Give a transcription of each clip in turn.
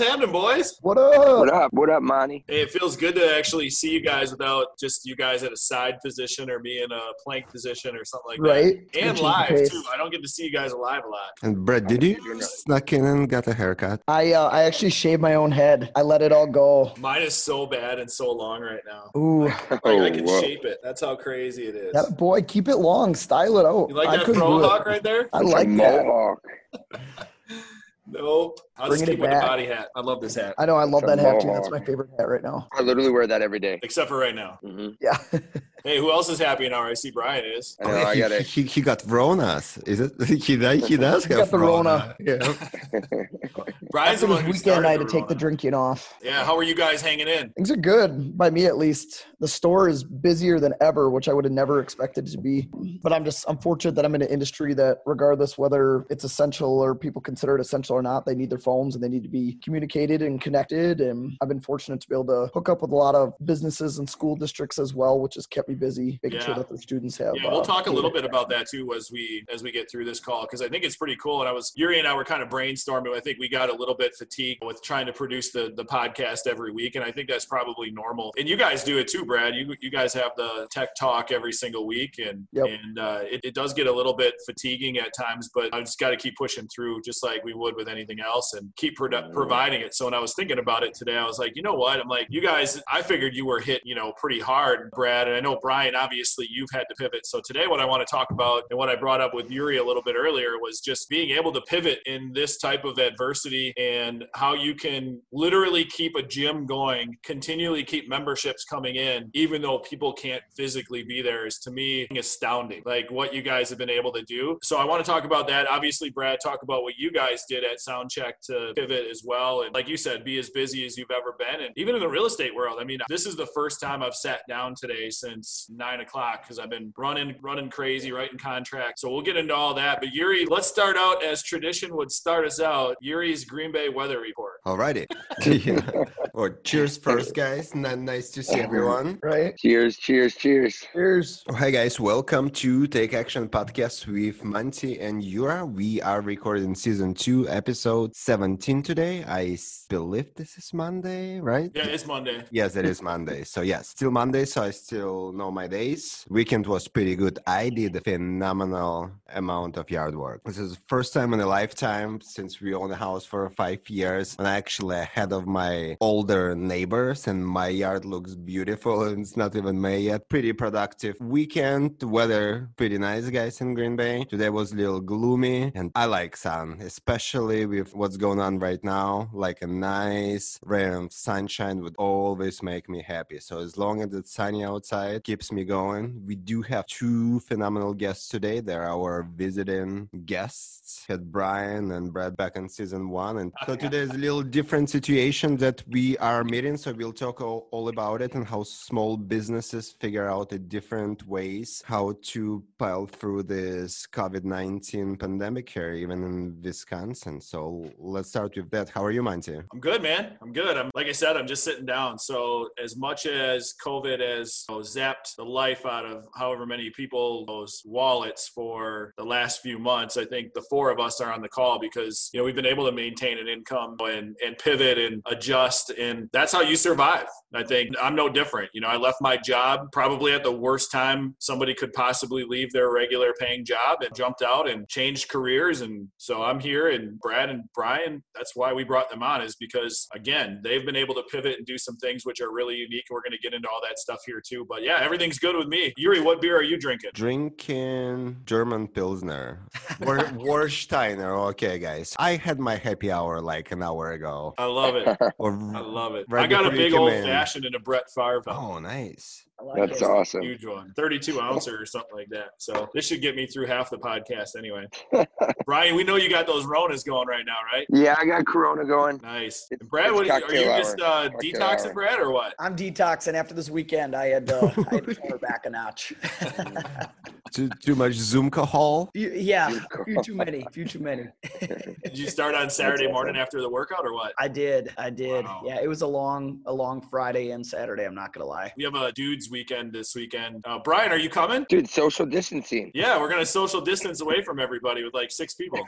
What's happening, boys? What up? What up? What up, Monty? Hey, it feels good to actually see you guys without just you guys at a side position or me in a plank position or something like Right. that. And Switching live too. I don't get to see you guys alive a lot. And Brett, did you snuck in and got a haircut? I uh, I actually shaved my own head. I let it all go. Mine is so bad and so long right now. Ooh, Like, Oh, I can whoa. shape it. That's how crazy it is. that boy, keep it long, style it out. You like I that couldn't pro do it. hawk right there? I It's a like that. mohawk. Nope. I'll just keep it with the body hat. I love this hat. I know I love It's that hat too. That's my favorite hat right now. I literally wear that every day. Except for right now. hmm Yeah. Hey, who else is happy now? I see Brian is. I know. I he, got it. he, he got Rona's. Is it? He, does- he does He have got the Rona. Yeah. Brian's After the one this who weekend, I had to take the drinking off. Yeah, how are you guys hanging in? Things are good by me at least. The store is busier than ever, which I would have never expected to be. But I'm just I'm fortunate that I'm in an industry that, regardless whether it's essential or people consider it essential or not, they need their phones and they need to be communicated and connected. And I've been fortunate to be able to hook up with a lot of businesses and school districts as well, which has kept me busy, making Yeah. sure that their students have. Yeah, we'll uh, talk a little bit about that too as we as we get through this call because I think it's pretty cool. And I was Yuri and I were kind of brainstorming. I think we got a little bit fatigued with trying to produce the the podcast every week, and I think that's probably normal. And you guys do it too, Brad. You you guys have the tech talk every single week, and Yep. and uh, it, it does get a little bit fatiguing at times, but I just got to keep pushing through, just like we would with anything else, and keep produ- providing it. So when I was thinking about it today, I was like, you know what? I'm like, you guys. I figured you were hit, you know, pretty hard, Brad, and I know Brian. Obviously, you've had to pivot. So today, what I want to talk about and what I brought up with Yuri a little bit earlier was just being able to pivot in this type of adversity and how you can literally keep a gym going, continually keep memberships coming in, even though people can't physically be there is to me astounding. Like what you guys have been able to do. So I want to talk about that. Obviously, Brad, talk about what you guys did at Soundcheck to pivot as well. And like you said, be as busy as you've ever been. And even in the real estate world, I mean, this is the first time I've sat down today since nine o'clock because I've been running, running crazy, writing contracts. So we'll get into all that. But Yuri, let's start out as tradition would start us out. Yuri's Green Bay weather report. Alrighty. yeah. Or cheers first, guys. N- nice to see everyone. Right. Cheers, cheers, cheers. Cheers. Oh, Hi guys, welcome to Take Action Podcast with Monty and Yura. We are recording season two, episode 17 today. I believe this is Monday, right? Yeah, it's Monday. Yes, it is Monday. So yes, still Monday, so I still know my days. Weekend was pretty good. I did a phenomenal amount of yard work. This is the first time in a lifetime since we own a house for five years and actually ahead of my older neighbors and my yard looks beautiful and it's not even May yet. Pretty productive weekend. Weather pretty nice guys in Green Bay. Today was a little gloomy and I like sun, especially with what's going on right now. Like a nice ray of sunshine would always make me happy. So as long as it's sunny outside, keeps me going. We do have two phenomenal guests today. They're our visiting guests. Had Brian and Brad back in season one. And ah, so today is a little different situation that we are meeting. So we'll talk all, all about it and how small businesses figure out the different ways how to pile through this COVID-19 pandemic here, even in Wisconsin. So let's start with that. How are you, Monty? I'm good, man. I'm good. I'm like I said, I'm just sitting down. So as much as COVID has you know, zapped the life out of however many people those wallets for the last few months, I think the four of us are on the call because you know we've been able to maintain an income and and pivot and adjust, and that's how you survive. I think I'm no different. You know, I left my job probably at the worst time somebody could possibly leave their regular paying job and jumped out and changed careers. And so I'm here and Brad and Brian, that's why we brought them on is because again, they've been able to pivot and do some things which are really unique. We're going to get into all that stuff here too. But yeah, everything's good with me. Yuri, what beer are you drinking? Drinking German Pilsner. War- Warsteiner. Okay, guys. I had my happy hour like an hour ago. I love it. I love it. Right I got a big old in. fashioned and a Brett Favre. Oh, nice. I like That's it. awesome. Huge one, 32 ouncer or something like that. So this should get me through half the podcast anyway. Brian, we know you got those Ronas going right now, right? Yeah, I got Corona going. Nice. It's- Brad, it's what, are you- are you hour. just uh, detoxing, hour. Brad, or what? I'm detoxing after this weekend. I had, uh, I had to turn back a notch. too, too much Zoom call. Yeah, a few too many, few too many. Did you start on Saturday awesome. morning after the workout or what? I did, I did. Wow. Yeah, it was a long, a long Friday and Saturday. I'm not gonna lie. We have a dudes weekend this weekend. Uh, Brian, are you coming? Dude, social distancing. Yeah, we're gonna social distance away from everybody with like six people.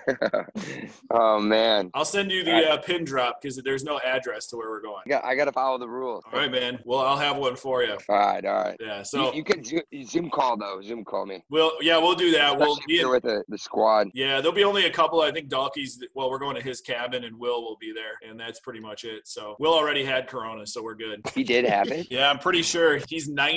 oh man. I'll send you the uh, pin drop because there's no address to where we're going. Yeah, I gotta follow the rules. All right, man. Well, I'll have one for you. All right, all right. Yeah. So you can Zoom, Zoom call though. Zoom call me. we'll yeah we'll do that. We'll be you're with the, the squad. yeah. There'll be only a couple. I think Dalkey's. Well, we're going to his cabin and Will will be there, and that's pretty much it. So Will already had Corona, so we're good. He did have it. Yeah, I'm pretty sure he's 90%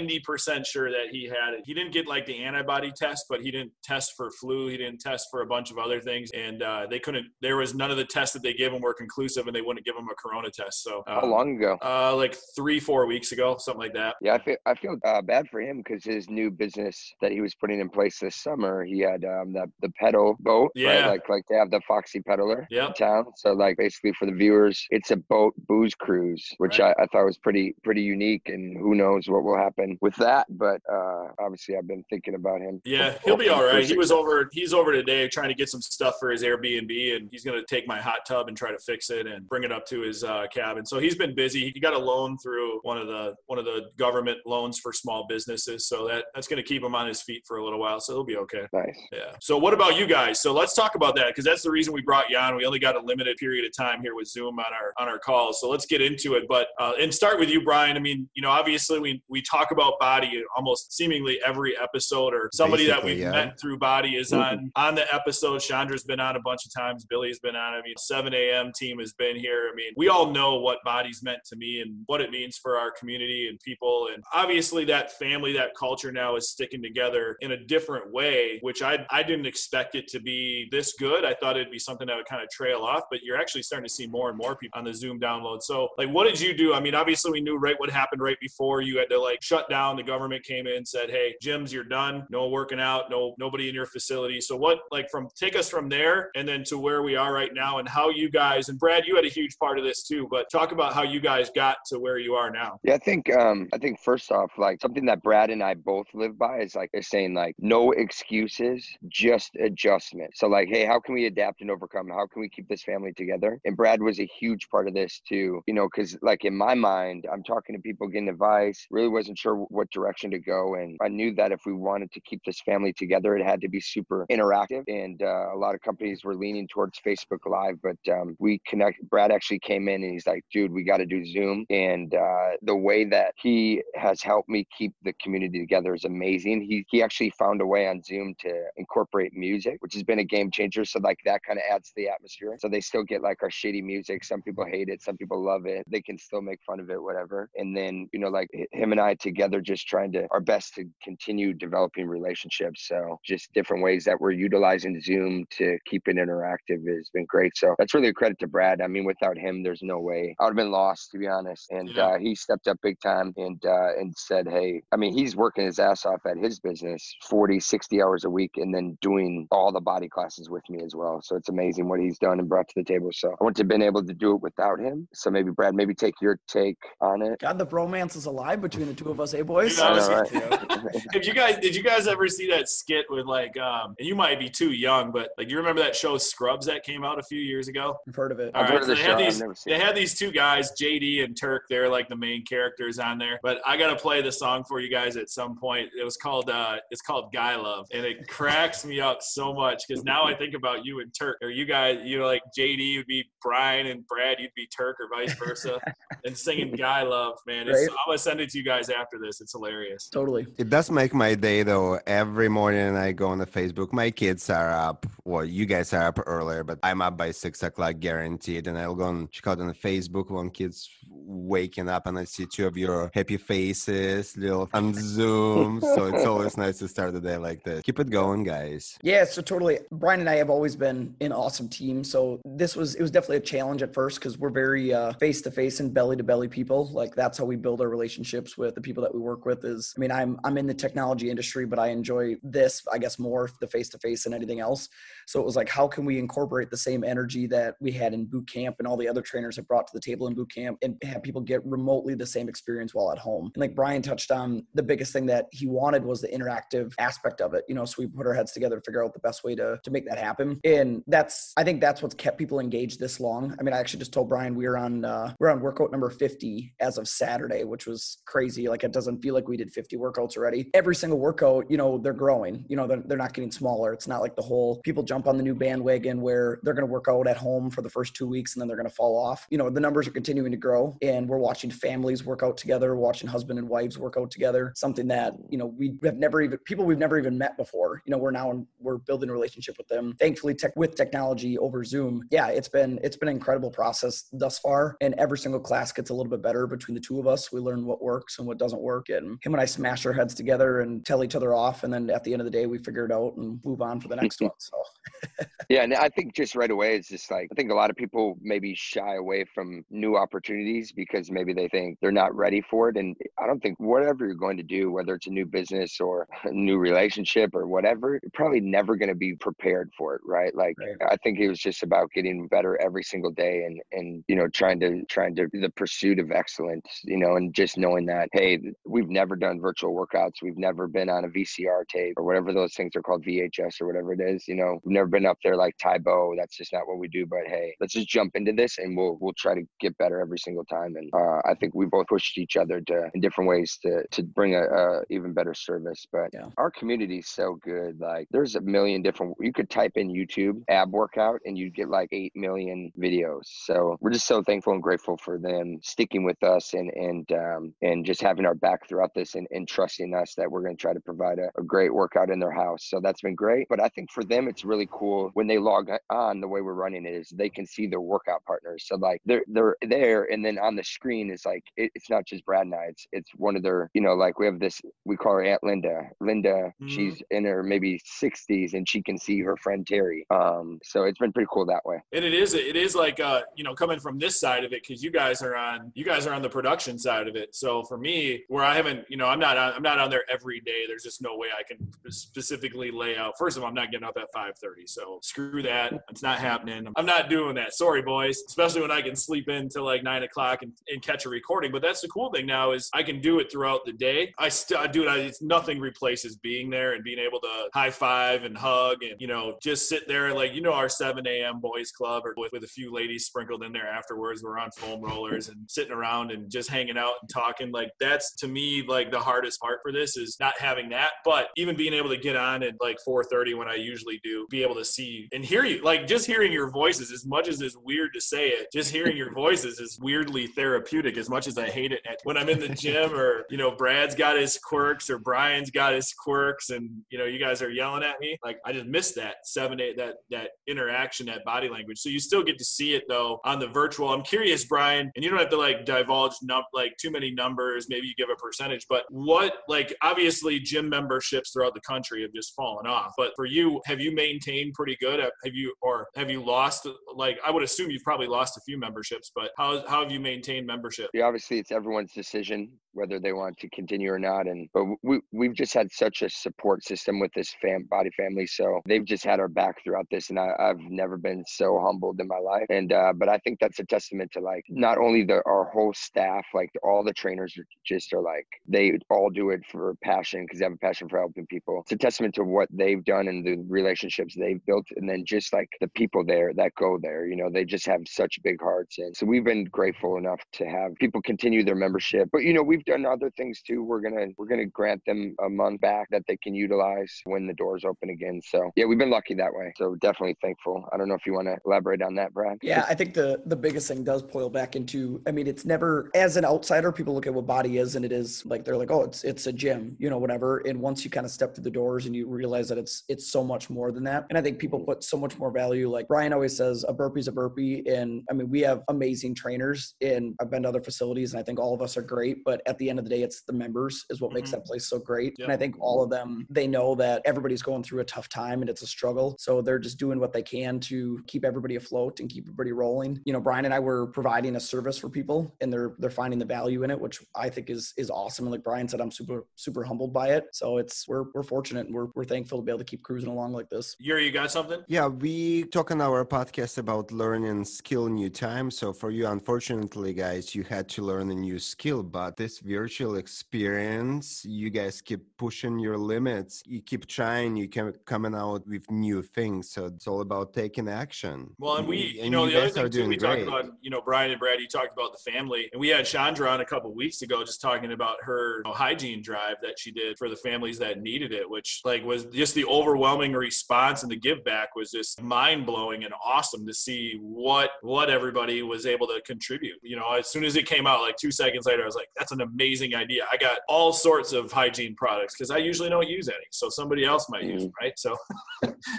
sure that he had it. He didn't get like the antibody test, but he didn't test for flu. He didn't test for a bunch of other things. And uh, they couldn't, there was none of the tests that they gave him were conclusive and they wouldn't give him a corona test. So, How long ago? Uh, like three, four weeks ago, something like that. Yeah, I feel I feel uh, bad for him because his new business that he was putting in place this summer, he had um, the the pedal boat, Yeah. right? Like like they have the Foxy Peddler in town. So like basically for the viewers, it's a boat booze cruise, which Right. I, I thought was pretty pretty unique, and who knows what will happen with that. But uh, obviously, I've been thinking about him. Yeah, he'll be all right. He was over. He's over today trying to get some stuff for his Airbnb, and he's going to take my hot tub and try to fix it and bring it up to his uh, cabin. So he's been busy. He got a loan through one of the one of the government loans for small businesses, so that that's going to keep him on his feet for a little while. So he'll be okay. Nice. Yeah. So what about you guys? So let's talk about that because that's the reason we brought you on. We only got a limited period of time here with Zoom on our on our calls. So let's get into it. But uh, and start with you, Brian. I mean, you know, obviously we we talk about body almost seemingly every episode, or somebody that we've yeah. met through body is on on the episode. Chandra's been on a bunch of times. Billy's been on. I mean, 7 a.m. team has been here. I mean, we all know what body's meant to me and what it means for our community and people. And obviously, that family, that culture now is sticking together in a different way, which I I didn't expect it to be this good. I thought it'd be something that would kind of trail off, but you're actually starting to see more and more people on the Zoom download. So, like, what did you do? I mean, obviously, we knew right what happened right before you had to like shut down. The government came in and said, "Hey, gyms, you're done. No working out. No nobody in your facility." So, what like from take us from there and then to where we are right now, and how you guys and Brad, you had a huge part of this too. But talk about how you guys got to where you are now. Yeah, I think um I think first off, like something that Brad and I both live by is like they're saying like no excuses, just adjustment. So like, hey, how can we adapt and overcome? How can we keep this family together? And Brad was a huge part of this too, you know, because like in my mind, I'm talking to people, getting advice, really wasn't sure what direction to go. And I knew that if we wanted to keep this family together, it had to be super interactive. And uh, a lot of companies were leaning towards Facebook Live, but um, we connect. Brad actually came in and he's like, dude, we got to do Zoom. And uh, the way that he has helped me keep the community together is amazing. He he actually found a way on Zoom to incorporate music, which has been a game changer. So like that kind of adds to the atmosphere. So they still get like our shitty music. Some people hate it, some people love it. They can still make fun of it, whatever. And then you know like him and I together, just trying to our best to continue developing relationships. So just different ways that we're utilizing Zoom to keep it interactive has been great. So that's really a credit to Brad. I mean, without him, there's no way I would have been lost, to be honest. And Yeah. uh, he stepped up big time and uh, and said, hey, I mean, he's working his ass off at his business 40, 60 hours a week and then doing all the body classes with me as well. So it's amazing what he's done and brought to the table. So I wouldn't have been able to do it without him. So maybe, Brad, maybe take your take on it. God, the bromance is alive between the two of us, eh, boys? Dude, I was- I know, right? Did you guys did you guys ever see that skit with like um and you might be too young, but like you remember that show Scrubs that came out a few years ago? I've heard of it. All I've right, heard of so the they show. had these they it. had these two guys, JD and Turk. They're like the main characters on there. But I gotta play the song for you guys at some point. It was called uh it's called Guy Love, and it cracks me up so much because now I think about you and Turk, or you guys, you know, like JD would be Brian and Brad, you'd be Turk, or vice versa, and singing Guy Love. Man, it's, Right. I'm gonna send it to you guys after this. It's hilarious. Totally. It does make my day though. Every morning I go on the Facebook. My kids are up. Well, you guys are up earlier, but I'm up by six o'clock guaranteed. And I'll go and check out on the Facebook when kids waking up and I see two of your happy faces, little on Zoom. so it's always nice to start the day like this. Keep it going, guys. Yeah, so totally. Brian and I have always been an awesome team. So this was it was definitely a challenge at first because we're very face to face and belly to belly people. Like that's how we build our relationships with the people that we work with. Is I mean I'm I'm in the technology industry, but I enjoy this I guess more the face to face than anything else. So it was like how can we incorporate the same energy that we had in boot camp and all the other trainers have brought to the table in boot camp and have people get remotely the same experience while at home. And like Brian touched on, the biggest thing that he wanted was the interactive aspect of it. You know, so we put our heads together to figure out the best way to to make that happen. And that's I think that's what's kept people engaged this long. I mean, I actually just told Brian we are on uh, we're on workout number 50 as of Saturday, which was crazy. Like it doesn't feel like we did 50 workouts already. Every single workout, you know, they're growing. You know, they're, they're not getting smaller. It's not like the whole people jump on the new bandwagon where they're going to work out at home for the first two weeks and then they're going to fall off. You know, the numbers are continuing to grow and we're watching families work out together, watching husband and wives work out together. Something that, you know, we have never even, people we've never even met before. You know, we're now, in, we're building a relationship with them. Thankfully, tech, with technology over Zoom. Yeah, it's been, it's been an incredible process thus far. And every single class gets a little bit better between the two of us. We learn what works and what doesn't work. And him and I smash our heads together and tell each other off. And then at the end of the day, we figure it out and move on for the next mm-hmm. one. So, yeah. And I think just right away, it's just like, I think a lot of people maybe shy away from new opportunities because maybe they think they're not ready for it. And I don't think whatever you're going to do, whether it's a new business or a new relationship or whatever, you're probably never going to be prepared for it. Right. Like, right. I think it was just about getting better every single day and, and, you know, trying to, trying to, the pursuit of excellence, you know, and just knowing that, hey, we've never done virtual workouts. We've never been on a VCR tape or whatever those things are called, VHS or whatever it is. You know, we've never been up there like Tae Bo. That's just not what we do. But hey, let's just jump into this and we'll we'll try to get better every single time. And uh, I think we both pushed each other to in different ways to to bring a, a even better service. But yeah. our community is so good. Like there's a million different. You could type in YouTube ab workout and you'd get like eight million videos. So we're just so thankful and grateful for them sticking with us and and um, and just having our back throughout this and, and trusting us that we're going to try to provide a, a great workout in their house. So that's been great. But I think for them, it's really cool when they log on. The way we're running it is they can see their workout partners. So like they're they're there, and then on the screen is like it, it's not just Brad and I. It's it's one of their you know like we have this we call her Aunt Linda. Linda, mm-hmm. she's in her maybe 60s, and she can see her friend Terry. Um, so it's been pretty cool that way. And it is it is like uh you know coming from this side of it because you guys are on you guys are on the production side of it. So for me, where I haven't you know I'm not I'm not on there every day. There's just no way I can specifically lay out. First of all, I'm not getting up at 5:30, so screw that. It's not happening. I'm not doing that. Sorry, boys. Especially when I can sleep in till like nine o'clock and, and catch a recording. But that's the cool thing now is I can do it throughout the day. I still do it. It's nothing replaces being there and being able to high five and hug and you know just sit there like you know our 7 a.m. boys club or with, with a few ladies sprinkled in there afterwards. We're on foam rollers and sitting around and just hanging out and talking. Like that's to me like the hardest part for this is not having that, but even being able to get on at like 4:30 when I usually do, be able to see and hear you. Like just hearing your voices, as much as it's weird to say it, just hearing your voices is weirdly therapeutic. As much as I hate it when I'm in the gym or you know Brad's got his quirks or Brian's got his quirks, and you know you guys are yelling at me. Like I just miss that seven eight that that interaction, that body language. So you still get to see it though on the virtual. I'm curious, Brian, and you don't have to like divulge num- like too many numbers. Maybe you give a percentage, but what like obviously gym memberships throughout the country have just fallen off. But for you, have you maintained pretty good? Have you or have you lost? Like I would assume you've probably lost a few memberships, but how how have you maintained membership? Yeah, obviously it's everyone's decision whether they want to continue or not. And but we we've just had such a support system with this fam body family, so they've just had our back throughout this, and I, have never been so humbled in my life. And uh, but I think that's a testament to like not only the our whole staff, like all the trainers just are like they all do it for passion because they have a passion for helping people. It's a testament to what they've done and the relationships they've built, and then just like the people there that go there. You know, they just have such big hearts, and so we've been grateful enough to have people continue their membership. But you know, we've done other things too. We're gonna we're gonna grant them a month back that they can utilize when the doors open again. So yeah, we've been lucky that way. So definitely thankful. I don't know if you want to elaborate on that, Brad. Yeah, I think the the biggest thing does boil back into. I mean, it's never as an outsider, people look at what body is, and it is like they're like, oh, it's it's a gym, you know, whatever. And once you kind of step through the doors and you realize that it's it's so much more than that. And I think people put so much more value. Like Brian always says, a burpee's a burpee. And I mean, we have amazing trainers, and I've been to other facilities, and I think all of us are great. But at the end of the day, it's the members is what makes mm-hmm. that place so great. Yep. And I think all of them, they know that everybody's going through a tough time and it's a struggle. So they're just doing what they can to keep everybody afloat and keep everybody rolling. You know, Brian and I were providing a service for people and they're they're finding the value in it, which I think is is awesome. And like Brian said, I'm super super humbled by it. So it's we're we're fortunate and we're we're thankful to be able to keep cruising along like this. Yuri, you got something? Yeah, we talk on our podcast about learning skill new time. So for you, unfortunately guys, you had to learn a new skill. But this virtual experience, you guys keep pushing your limits. You keep trying. You keep coming out with new things. So it's all about taking action. Well, and we, and you know, the other thing too, we great. talked about, you know, Brian and Brad, you talked about the family, and we had Chandra on a couple weeks ago, just talking about her you know, hygiene drive that she did for the families that needed it, which like was just the overwhelming response and the give back was just mind blowing and awesome to see what what everybody was able to contribute. You know, as soon as it came out, like two seconds later, I was like, "That's an amazing idea." I got all sorts of hygiene products because I usually don't use any, so somebody else might use them, mm. right? So,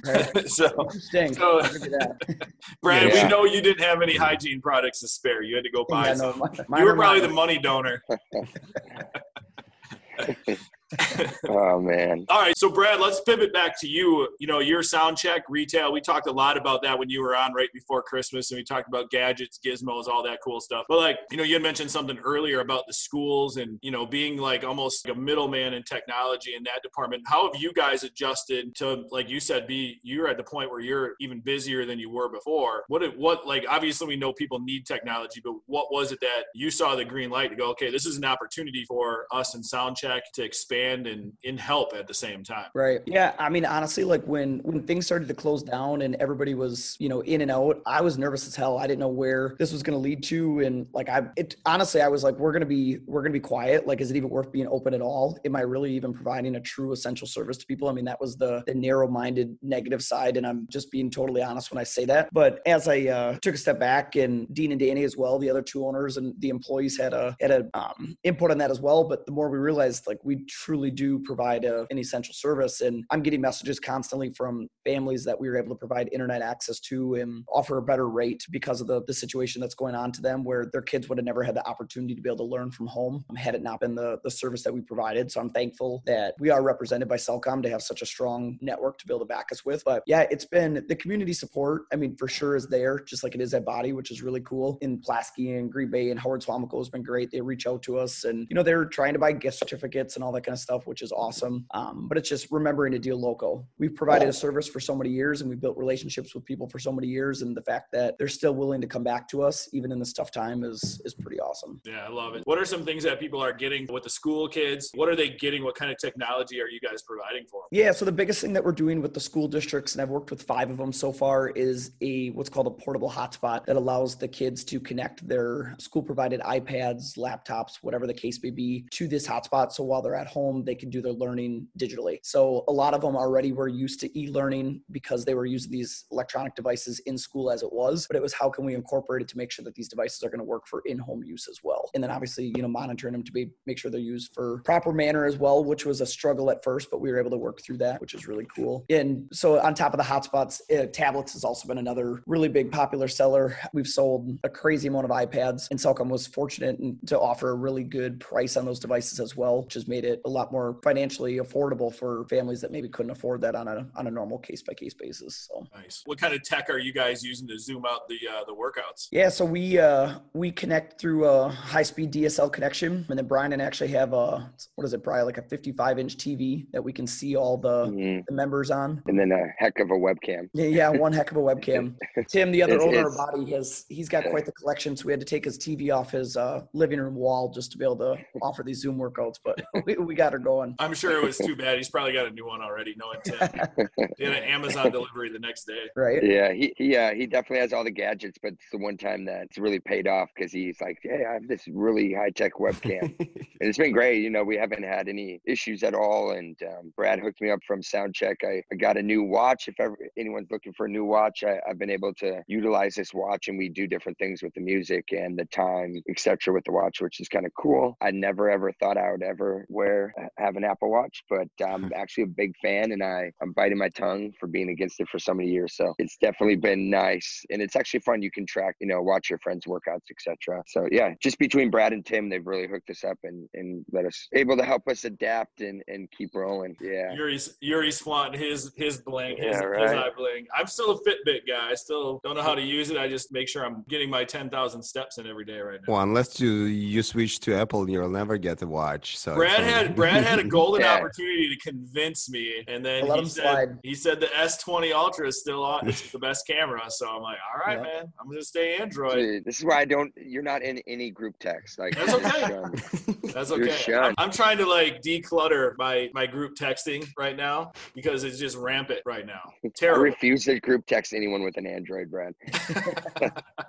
right. so, so Brad, yeah. we know you didn't have any hygiene products to spare. You had to go buy yeah, some. No, you were probably the money donor. oh man. All right, so Brad, let's pivot back to you. You know, your sound check retail. We talked a lot about that when you were on right before Christmas, and we talked about gadgets, gizmos, all that cool stuff. But like, you know, you had mentioned something earlier about the schools and you know being like almost like a middleman in technology in that department. How have you guys adjusted to, like you said, be you're at the point where you're even busier than you were before? What what like obviously we know people need technology, but what was it that you saw the green light to go? Okay, this is an opportunity for us in sound check to expand expand and in help at the same time. Right. Yeah. I mean, honestly, like when when things started to close down and everybody was, you know, in and out, I was nervous as hell. I didn't know where this was going to lead to, and like I, it honestly, I was like, we're gonna be we're gonna be quiet. Like, is it even worth being open at all? Am I really even providing a true essential service to people? I mean, that was the the narrow-minded negative side, and I'm just being totally honest when I say that. But as I uh, took a step back, and Dean and Danny as well, the other two owners and the employees had a had a um, input on that as well. But the more we realized, like, we truly do provide a, an essential service. And I'm getting messages constantly from families that we were able to provide internet access to and offer a better rate because of the, the situation that's going on to them where their kids would have never had the opportunity to be able to learn from home had it not been the, the service that we provided. So I'm thankful that we are represented by Cellcom to have such a strong network to be able to back us with. But yeah, it's been the community support. I mean, for sure is there, just like it is at Body, which is really cool. In Pulaski and Green Bay and Howard Suamico has been great. They reach out to us and, you know, they're trying to buy gift certificates and all that kind of stuff, which is awesome. Um, but it's just remembering to deal local. We've provided a service for so many years and we've built relationships with people for so many years. And the fact that they're still willing to come back to us, even in this tough time, is is pretty awesome. Yeah, I love it. What are some things that people are getting with the school kids? What are they getting? What kind of technology are you guys providing for them? Yeah, so the biggest thing that we're doing with the school districts, and I've worked with five of them so far, is a what's called a portable hotspot that allows the kids to connect their school provided iPads, laptops, whatever the case may be, to this hotspot. So while they're at home, they can do their learning digitally. So a lot of them already were used to e-learning because they were using these electronic devices in school as it was, but it was how can we incorporate it to make sure that these devices are going to work for in-home use as well. And then obviously, you know, monitoring them to be make sure they're used for proper manner as well, which was a struggle at first, but we were able to work through that, which is really cool. And so on top of the hotspots, uh, tablets has also been another really big popular seller. We've sold a crazy amount of iPads, and Cellcom was fortunate to offer a really good price on those devices as well, which has made it a lot more financially affordable for families that maybe couldn't afford that on a on a normal case by case basis. So nice. What kind of tech are you guys using to zoom out the uh, the workouts? Yeah, so we uh, we connect through a high speed DSL connection, and then Brian and actually have a what is it, Brian, like a 55 inch TV that we can see all the, mm-hmm. the members on, and then a heck of a webcam. Yeah, yeah, one heck of a webcam. Tim, the other owner of Body, has he's got quite the collection, so we had to take his TV off his uh, living room wall just to be able to offer these Zoom workouts. But we, we got her going. I'm sure it was too bad. He's probably got a new one already. No intent. in an Amazon delivery the next day. Right. Yeah. He, he, uh, he definitely has all the gadgets, but it's the one time that's really paid off because he's like, Hey, I have this really high tech webcam and it's been great. You know, we haven't had any issues at all. And um, Brad hooked me up from Soundcheck. I, I got a new watch. If ever anyone's looking for a new watch, I, I've been able to utilize this watch and we do different things with the music and the time, etc. with the watch, which is kind of cool. I never ever thought I would ever wear, have an Apple Watch, but I'm um, actually a big fan and I, I'm biting my tongue for being against it for so many years. So it's definitely been nice. And it's actually fun. You can track, you know, watch your friends' workouts, etc. So yeah, just between Brad and Tim, they've really hooked us up and, and let us able to help us adapt and, and keep rolling. Yeah. Yuri's Yuri's flaunting his his bling, his, yeah, right. his eye bling. I'm still a Fitbit guy. I still don't know how to use it. I just make sure I'm getting my ten thousand steps in every day right now. Well, unless you you switch to Apple, you'll never get a watch. So Brad had Brad had a golden Yeah. opportunity to convince me, and then he said slide. he said the S20 Ultra is still on. It's the best camera. So I'm like, all right, Yeah. man, I'm gonna stay Android. Dude, this is why I don't. You're not in any group text. Like That's okay. That's okay. I'm. I'm trying to like declutter my my group texting right now because it's just rampant right now. Terrible. I Terrible. refuse to group text anyone with an Android, Brad.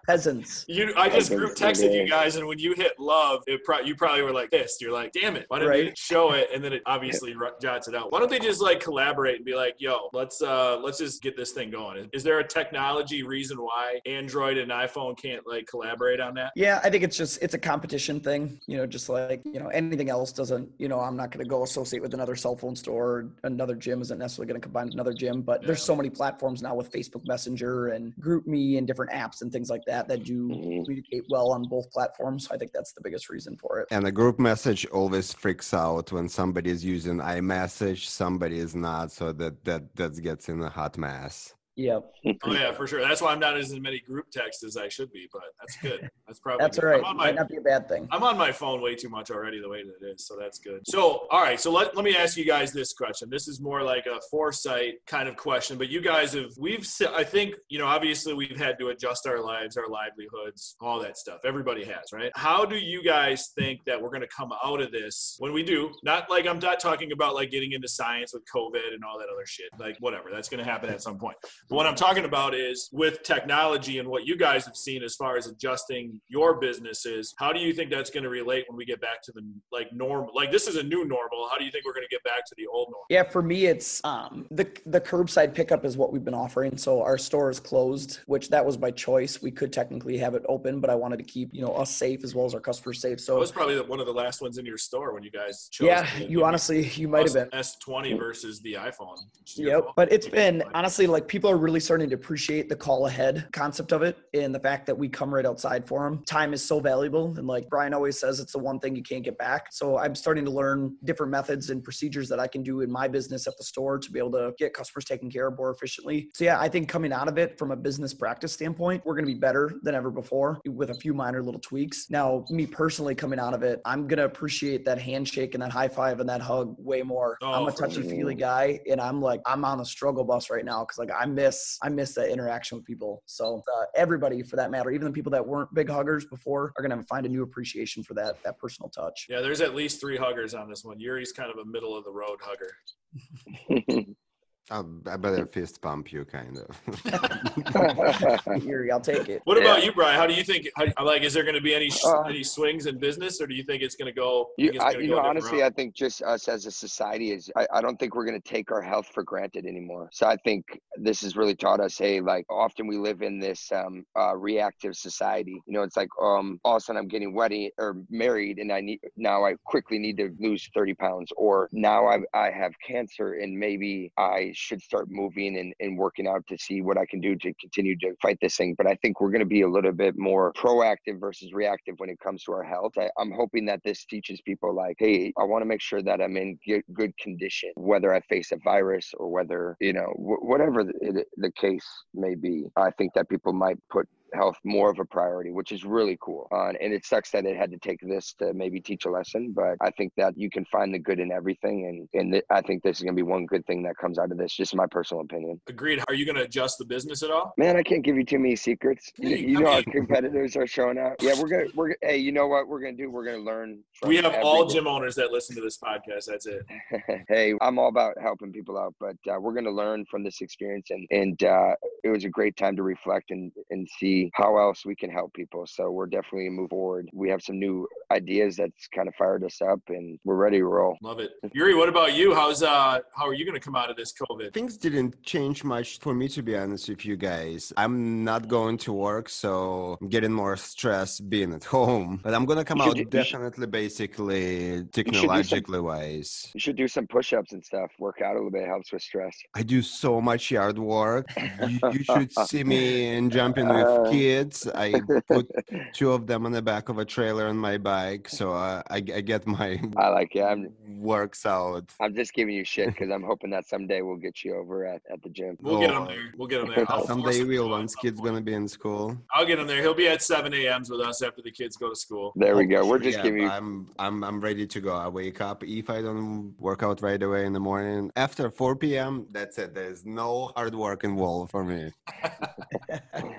Peasants. You, I just I've group texted you guys, and when you hit love, it pro- you probably were like pissed. You're like, "Damn it, why didn't you Right. Show it?" And then it obviously ru- jots it out. Why don't they just like collaborate and be like, "Yo, let's uh let's just get this thing going." Is, is there a technology reason why Android and iPhone can't like collaborate on that? Yeah, I think it's just it's a competition thing. You know, just like you know anything else doesn't. You know, I'm not going to go associate with another cell phone store. Or another gym isn't necessarily going to combine with another gym. But there's so many platforms now with Facebook Messenger and GroupMe and different apps and things like that that do Mhm. communicate well on both platforms. I think that's the biggest reason for it. And the group message always freaks out when somebody is using iMessage, somebody is not, so that that that gets in a hot mess. Yep. Oh yeah, for sure. That's why I'm not as many group texts as I should be. But that's good. That's probably That's good. all right. I'm on Might not be a bad thing. I'm on my phone way too much already the way that it is, so that's good. So, all right, so let, let me ask you guys this question. This is more like a foresight kind of question, but you guys have we've I think, you know, obviously we've had to adjust our lives, our livelihoods, all that stuff. Everybody has, right? How do you guys think that we're going to come out of this when we do? Not like I'm not talking about like getting into science with COVID and all that other shit. Like whatever, that's going to happen at some point. What I'm talking about is with technology and what you guys have seen as far as adjusting your businesses. How do you think that's going to relate when we get back to the like normal? Like this is a new normal. How do you think we're going to get back to the old normal? Yeah, for me, it's um, the the curbside pickup is what we've been offering. So our store is closed, which that was by choice. We could technically have it open, but I wanted to keep you know us safe as well as our customers safe. So was probably the- one of the last ones in your store when you guys chose. yeah, the- you honestly you might have been. S20 versus the iPhone. which is your Yep. But it's been honestly like people are really starting to appreciate the call ahead concept of it and the fact that we come right outside for them. Time is so valuable. And like Brian always says, it's the one thing you can't get back. So I'm starting to learn different methods and procedures that I can do in my business at the store to be able to get customers taken care of more efficiently. So yeah, I think coming out of it from a business practice standpoint, we're going to be better than ever before with a few minor little tweaks. Now, me personally coming out of it, I'm going to appreciate that handshake and that high five and that hug way more. Oh, I'm a touchy feely guy and I'm like I'm on the struggle bus right now because like I miss I miss that interaction with people. So uh, everybody for that matter, even the people that weren't big huggers before, are gonna find a new appreciation for that that personal touch. Yeah, there's at least three huggers on this one. Yuri's kind of a middle of the road hugger. I'll, I better fist pump you, kind of. Yuri, I'll take it. What about you, Brian? How do you think? How, like, is there going to be any Uh, any swings in business, or do you think it's going to go? You, I, you go know, honestly, route? I think just us as a society is, I, I don't think we're going to take our health for granted anymore. So I think this has really taught us, hey, like often we live in this um, uh, reactive society. You know, it's like, um, all of a sudden I'm getting wedding or married and I need, now I quickly need to lose 30 pounds or now I, I have cancer and maybe I should start moving and, and working out to see what I can do to continue to fight this thing. But I think we're going to be a little bit more proactive versus reactive when it comes to our health. I, I'm hoping that this teaches people like, hey, I want to make sure that I'm in good, condition, whether I face a virus or whether, you know, wh- whatever the, the case may be. I think that people might put health more of a priority, which is really cool. Uh, and it sucks that it had to take this to maybe teach a lesson, but I think that you can find the good in everything. And, and th- I think this is going to be one good thing that comes out of this, just my personal opinion. Agreed. Are you going to adjust the business at all? Man, I can't give you too many secrets. You, you know, our competitors are showing out. Yeah, we're gonna, we're hey, you know what we're gonna do? We're gonna learn. From We have all gym owners that listen to this podcast. That's it. hey, I'm all about helping people out, but uh, we're gonna learn from this experience, and and uh, it was a great time to reflect and and see how else we can help people. So we're definitely gonna move forward. We have some new ideas that's kind of fired us up, and we're ready to roll. Love it. Yuri, what about you? How's uh how are you going to come out of this COVID? Things didn't change much for me, to be honest with you guys. I'm not going to work, so I'm getting more stress being at home. But I'm gonna come out do- you should- definitely, basically, some- technologically wise. You should do some push-ups and stuff. Work out a little bit. Helps with stress. I do so much yard work. You, you should see me in jumping Uh. with kids. I put two of them on the back of a trailer on my bike. bike, so uh, I, I get my I like it. I'm works out. I'm just giving you shit because I'm hoping that someday we'll get you over at, at the gym. We'll get him Oh. there. We'll get him there. I'll Someday we'll once kids point. gonna be in school. I'll get him there. He'll be at 7 a.m.s with us after the kids go to school. There we Oh, go. We're just yeah, giving you. I'm I'm I'm ready to go. I wake up if I don't work out right away in the morning. After 4 p.m., that's it. There's no hard work involved for me man.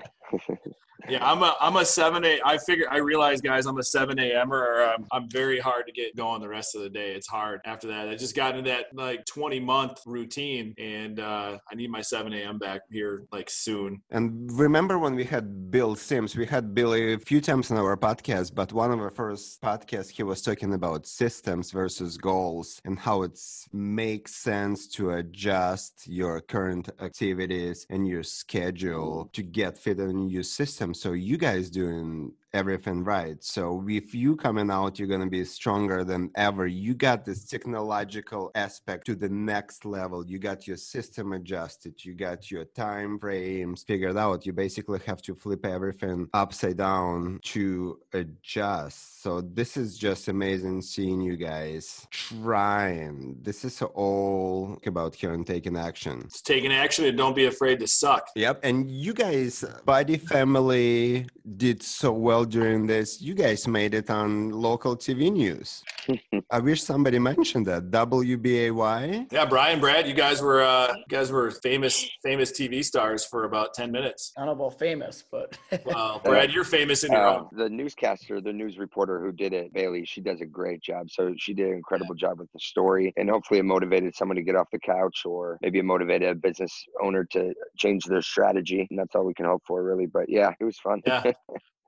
Yeah, I'm a I'm a 7 a. I figure I realize, guys, I'm a 7 a.m. or I'm, I'm very hard to get going the rest of the day. It's hard after that. I just got into that like 20 month routine, and uh, I need my 7 a.m. back here like soon. And remember when we had Bill Sims? We had Billy a few times on our podcast, but one of our first podcasts, he was talking about systems versus goals and how it makes sense to adjust your current activities and your schedule to get fit in your system. So you guys doing everything right. So if you coming out, you're gonna be stronger than ever. You got this technological aspect to the next level. You got your system adjusted. You got your time frames figured out. You basically have to flip everything upside down to adjust. So this is just amazing seeing you guys trying. This is all about here and taking action. It's taking action and don't be afraid to suck. Yep. And you guys, Body Family, did so well during this. You guys made it on local TV news. I wish somebody mentioned that. WBAY. Yeah, Brian, Brad, you guys were uh, you guys were famous famous TV stars for about 10 minutes. I don't know about famous, but Well, Brad, you're famous in your Uh, own. the newscaster, the news reporter who did it, Bailey, she does a great job. So she did an incredible job with the story, and hopefully it motivated someone to get off the couch, or maybe it motivated a business owner to change their strategy. And that's all we can hope for, really. But yeah, it was fun. Yeah.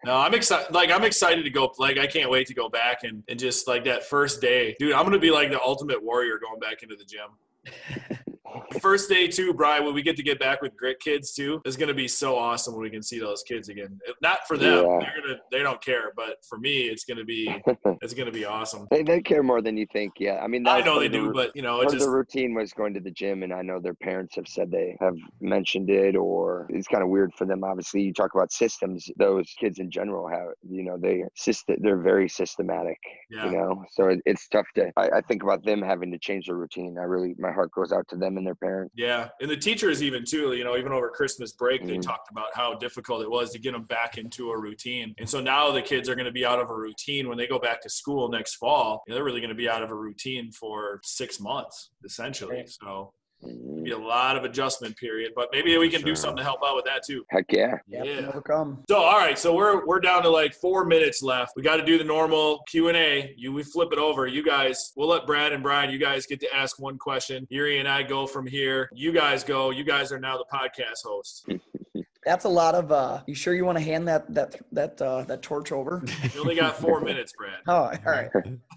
No, I'm excited. Like I'm excited to go. Like I can't wait to go back and and just like that first day, dude. I'm gonna be like the ultimate warrior going back into the gym. First day too, Brian. When we get to get back with Grit Kids too, is gonna be so awesome when we can see those kids again. Not for them, Yeah. they're gonna they don't care, but for me, it's gonna be it's gonna be awesome. they, they care more than you think. Yeah, I mean, I know they the do, but you know, it part of just the routine was going to the gym, and I know their parents have said they have mentioned it, or it's kind of weird for them. Obviously, you talk about systems; those kids in general have, you know, they syst- they're very systematic. yeah. You know, so it, it's tough to. I, I think about them having to change their routine. I really, my heart goes out to them and their parents. Yeah, and the teachers even too. You know, even over Christmas break, they Mhm. talked about how difficult it was to get them back into a routine. And so now the kids are going to be out of a routine when they go back to school next fall. You know, they're really going to be out of a routine for six months essentially. Right. So Mhm. be a lot of adjustment period, but maybe we can do something to help out with that too. Heck yeah! yeah, Yeah. can overcome. So all right, so we're we're down to like four minutes left. We got to do the normal Q and A. You we flip it over. You guys, we'll let Brad and Brian. You guys get to ask one question. Yuri and I go from here. You guys go. You guys are now the podcast hosts. That's a lot of. uh You sure you want to hand that that that uh, that torch over? You only got four minutes, Brad. Oh, all right.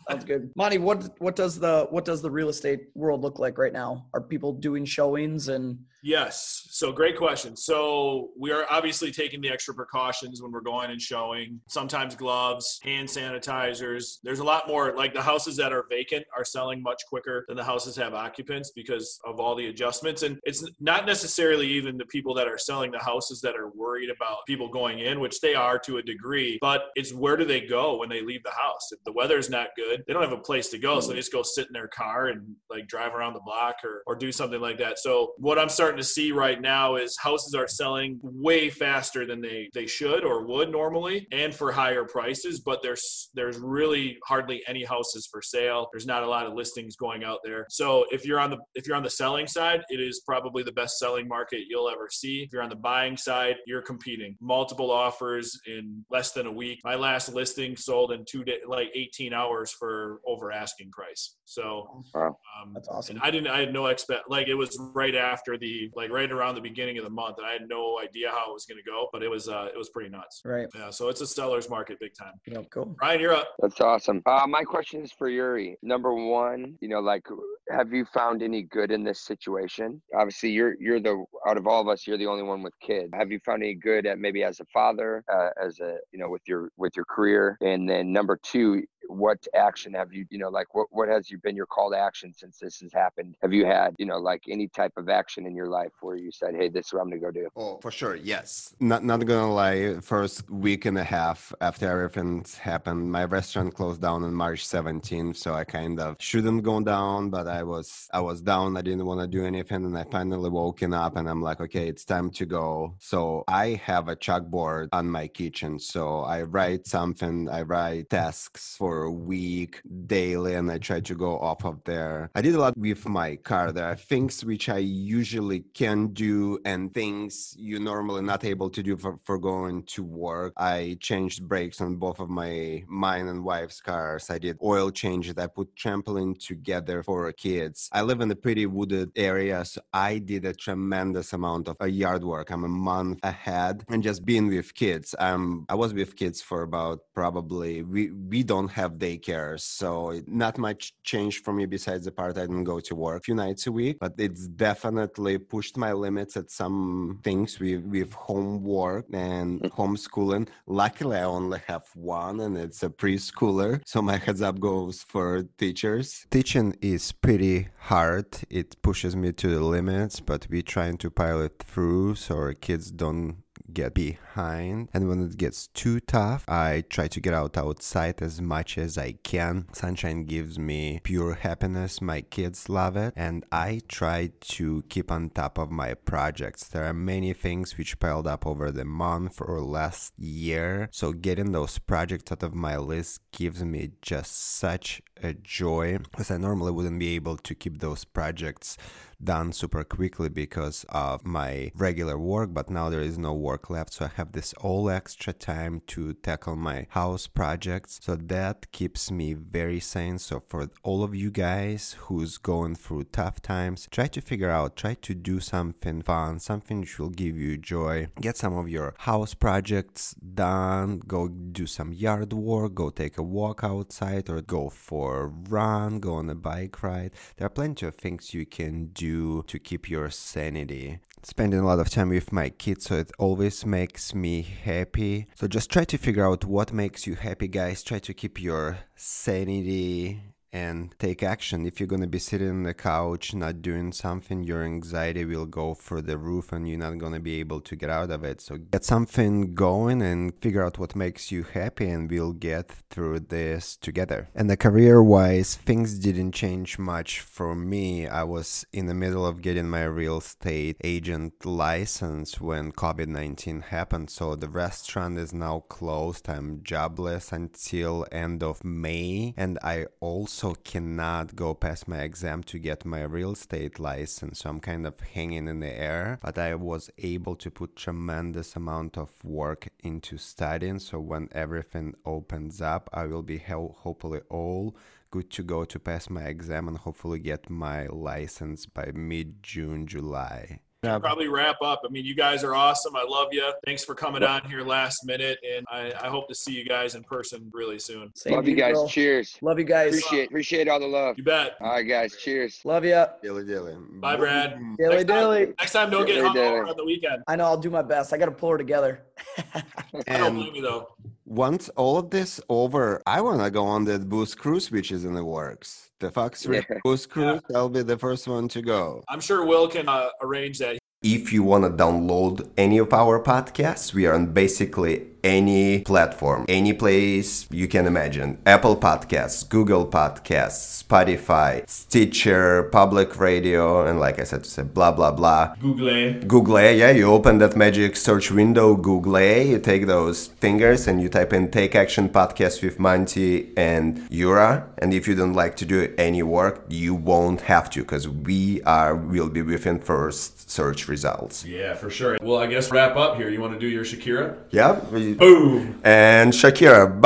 Sounds good. Monty, what what does the what does the real estate world look like right now? Are people doing showings and Yes. So great question. So we are obviously taking the extra precautions when we're going and showing. Sometimes gloves, hand sanitizers. There's a lot more like the houses that are vacant are selling much quicker than the houses have occupants because of all the adjustments. And it's not necessarily even the people that are selling the houses that are worried about people going in, which they are to a degree, but it's where do they go when they leave the house? If the weather's not good, they don't have a place to go. So they just go sit in their car and like drive around the block or, or do something like that. So what I'm starting to see right now is houses are selling way faster than they, they should or would normally and for higher prices, but there's there's really hardly any houses for sale. There's not a lot of listings going out there. So if you're on the if you're on the selling side, it is probably the best selling market you'll ever see. If you're on the buying side, you're competing. Multiple offers in less than a week. My last listing sold in two days, like 18 hours for over asking price. So Wow. um, That's awesome. and I didn't. I had no expect. Like it was right after the like right around the beginning of the month, and I had no idea how it was going to go. But it was uh it was pretty nuts. right? Yeah. So it's a seller's market, big time. Yeah, cool. Ryan, you're up. That's awesome. Uh, my question is for Yuri. Number one, you know, like, have you found any good in this situation? Obviously, you're you're the out of all of us, you're the only one with kids. Have you found any good at maybe as a father, uh, as a you know, with your with your career? And then number two, what action have you, you know, like what, what has you been your call to action since this has happened? Have you had, you know, like any type of action in your life where you said, Hey, this is what I'm to go do? Oh, for sure. Yes. Not, not gonna lie. First week and a half after everything's happened, my restaurant closed down on March 17th. So I kind of shouldn't go down, but I was, I was down. I didn't want to do anything. And I finally woken up and I'm like, okay, it's time to go. So I have a chalkboard on my kitchen. So I write something, I write tasks for a week daily, and I try to go off of there. I did a lot with my car. There are things which I usually can do and things you normally not able to do for, for going to work. I changed brakes on both of my mine and wife's cars. I did oil changes. I put trampoline together for kids. I live in a pretty wooded area, so I did a tremendous amount of uh, yard work. I'm a month ahead and just being with kids. Um, I was with kids for about probably we we don't have daycare, so not much change for me besides the part I didn't go to work a few nights a week. But it's definitely pushed my limits at some things with with homework and Mm. homeschooling. Luckily, I only have one, and it's a preschooler. So my heads up goes for teachers. Teaching is pretty hard. It pushes me to the limits, but we're trying to pilot through so our kids don't get behind and when it gets too tough i try to get out outside as much as i can. Sunshine gives me pure happiness. My kids love it and i try to keep on top of my projects. There are many things which piled up over the month or last year. So getting those projects out of my list gives me just such a joy because i normally wouldn't be able to keep those projects done super quickly because of my regular work, but now there is no work left. So I have this all extra time to tackle my house projects. So that keeps me very sane. So for all of you guys who's going through tough times, try to figure out, try to do something fun, something which will give you joy. Get some of your house projects done, go do some yard work, go take a walk outside or go for a run, go on a bike ride. There are plenty of things you can do to keep your sanity. Spending a lot of time with my kids, so it always makes me happy. So just try to figure out what makes you happy, guys. Try to keep your sanity and take action. If you're going to be sitting on the couch not doing something, your anxiety will go for the roof and you're not going to be able to get out of it. So get something going and figure out what makes you happy and we'll get through this together. And the career wise, things didn't change much for me. I was in the middle of getting my real estate agent license when COVID 19 happened. So the restaurant is now closed. I'm jobless until end of May. And I also cannot go past my exam to get my real estate license. So I'm kind of hanging in the air. But I was able to put tremendous amount of work into studying. So when everything opens up, I will be ho- hopefully all good to go to pass my exam and hopefully get my license by mid June, July. Yeah. Probably wrap up. I mean, you guys are awesome. I love you. Thanks for coming on here last minute, and I, I hope to see you guys in person really soon. Same love you guys. bro. Cheers. Love you guys. Appreciate appreciate all the love. You bet. All right, guys. Cheers. Love you. Dilly dilly. Bye, Brad. Dilly Next time- dilly. Next time, don't get Dilly hungover dilly. on the weekend. I know I'll do my best. I got to pull her together. I don't And blame you though. Once all of this over, I want to go on that boost cruise, which is in the works. The Fox Rip Yeah. boost cruise, I'll be the first one to go. I'm sure Will can uh, arrange that. If you want to download any of our podcasts, we are on basically any platform, any place you can imagine. Apple Podcasts, Google Podcasts, Spotify, Stitcher, Public Radio, and like I said, say blah blah blah. Google. Google, yeah, you open that magic search window, Google, you take those fingers and you type in Take Action Podcast with Monty and Yura. And if you don't like to do any work, you won't have to because we are will be within first search results. Yeah, for sure. Well, I guess wrap up here. You want to do your Shakira? Yeah. we- Boom. And Shakira.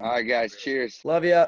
All right, guys. Cheers. Love you.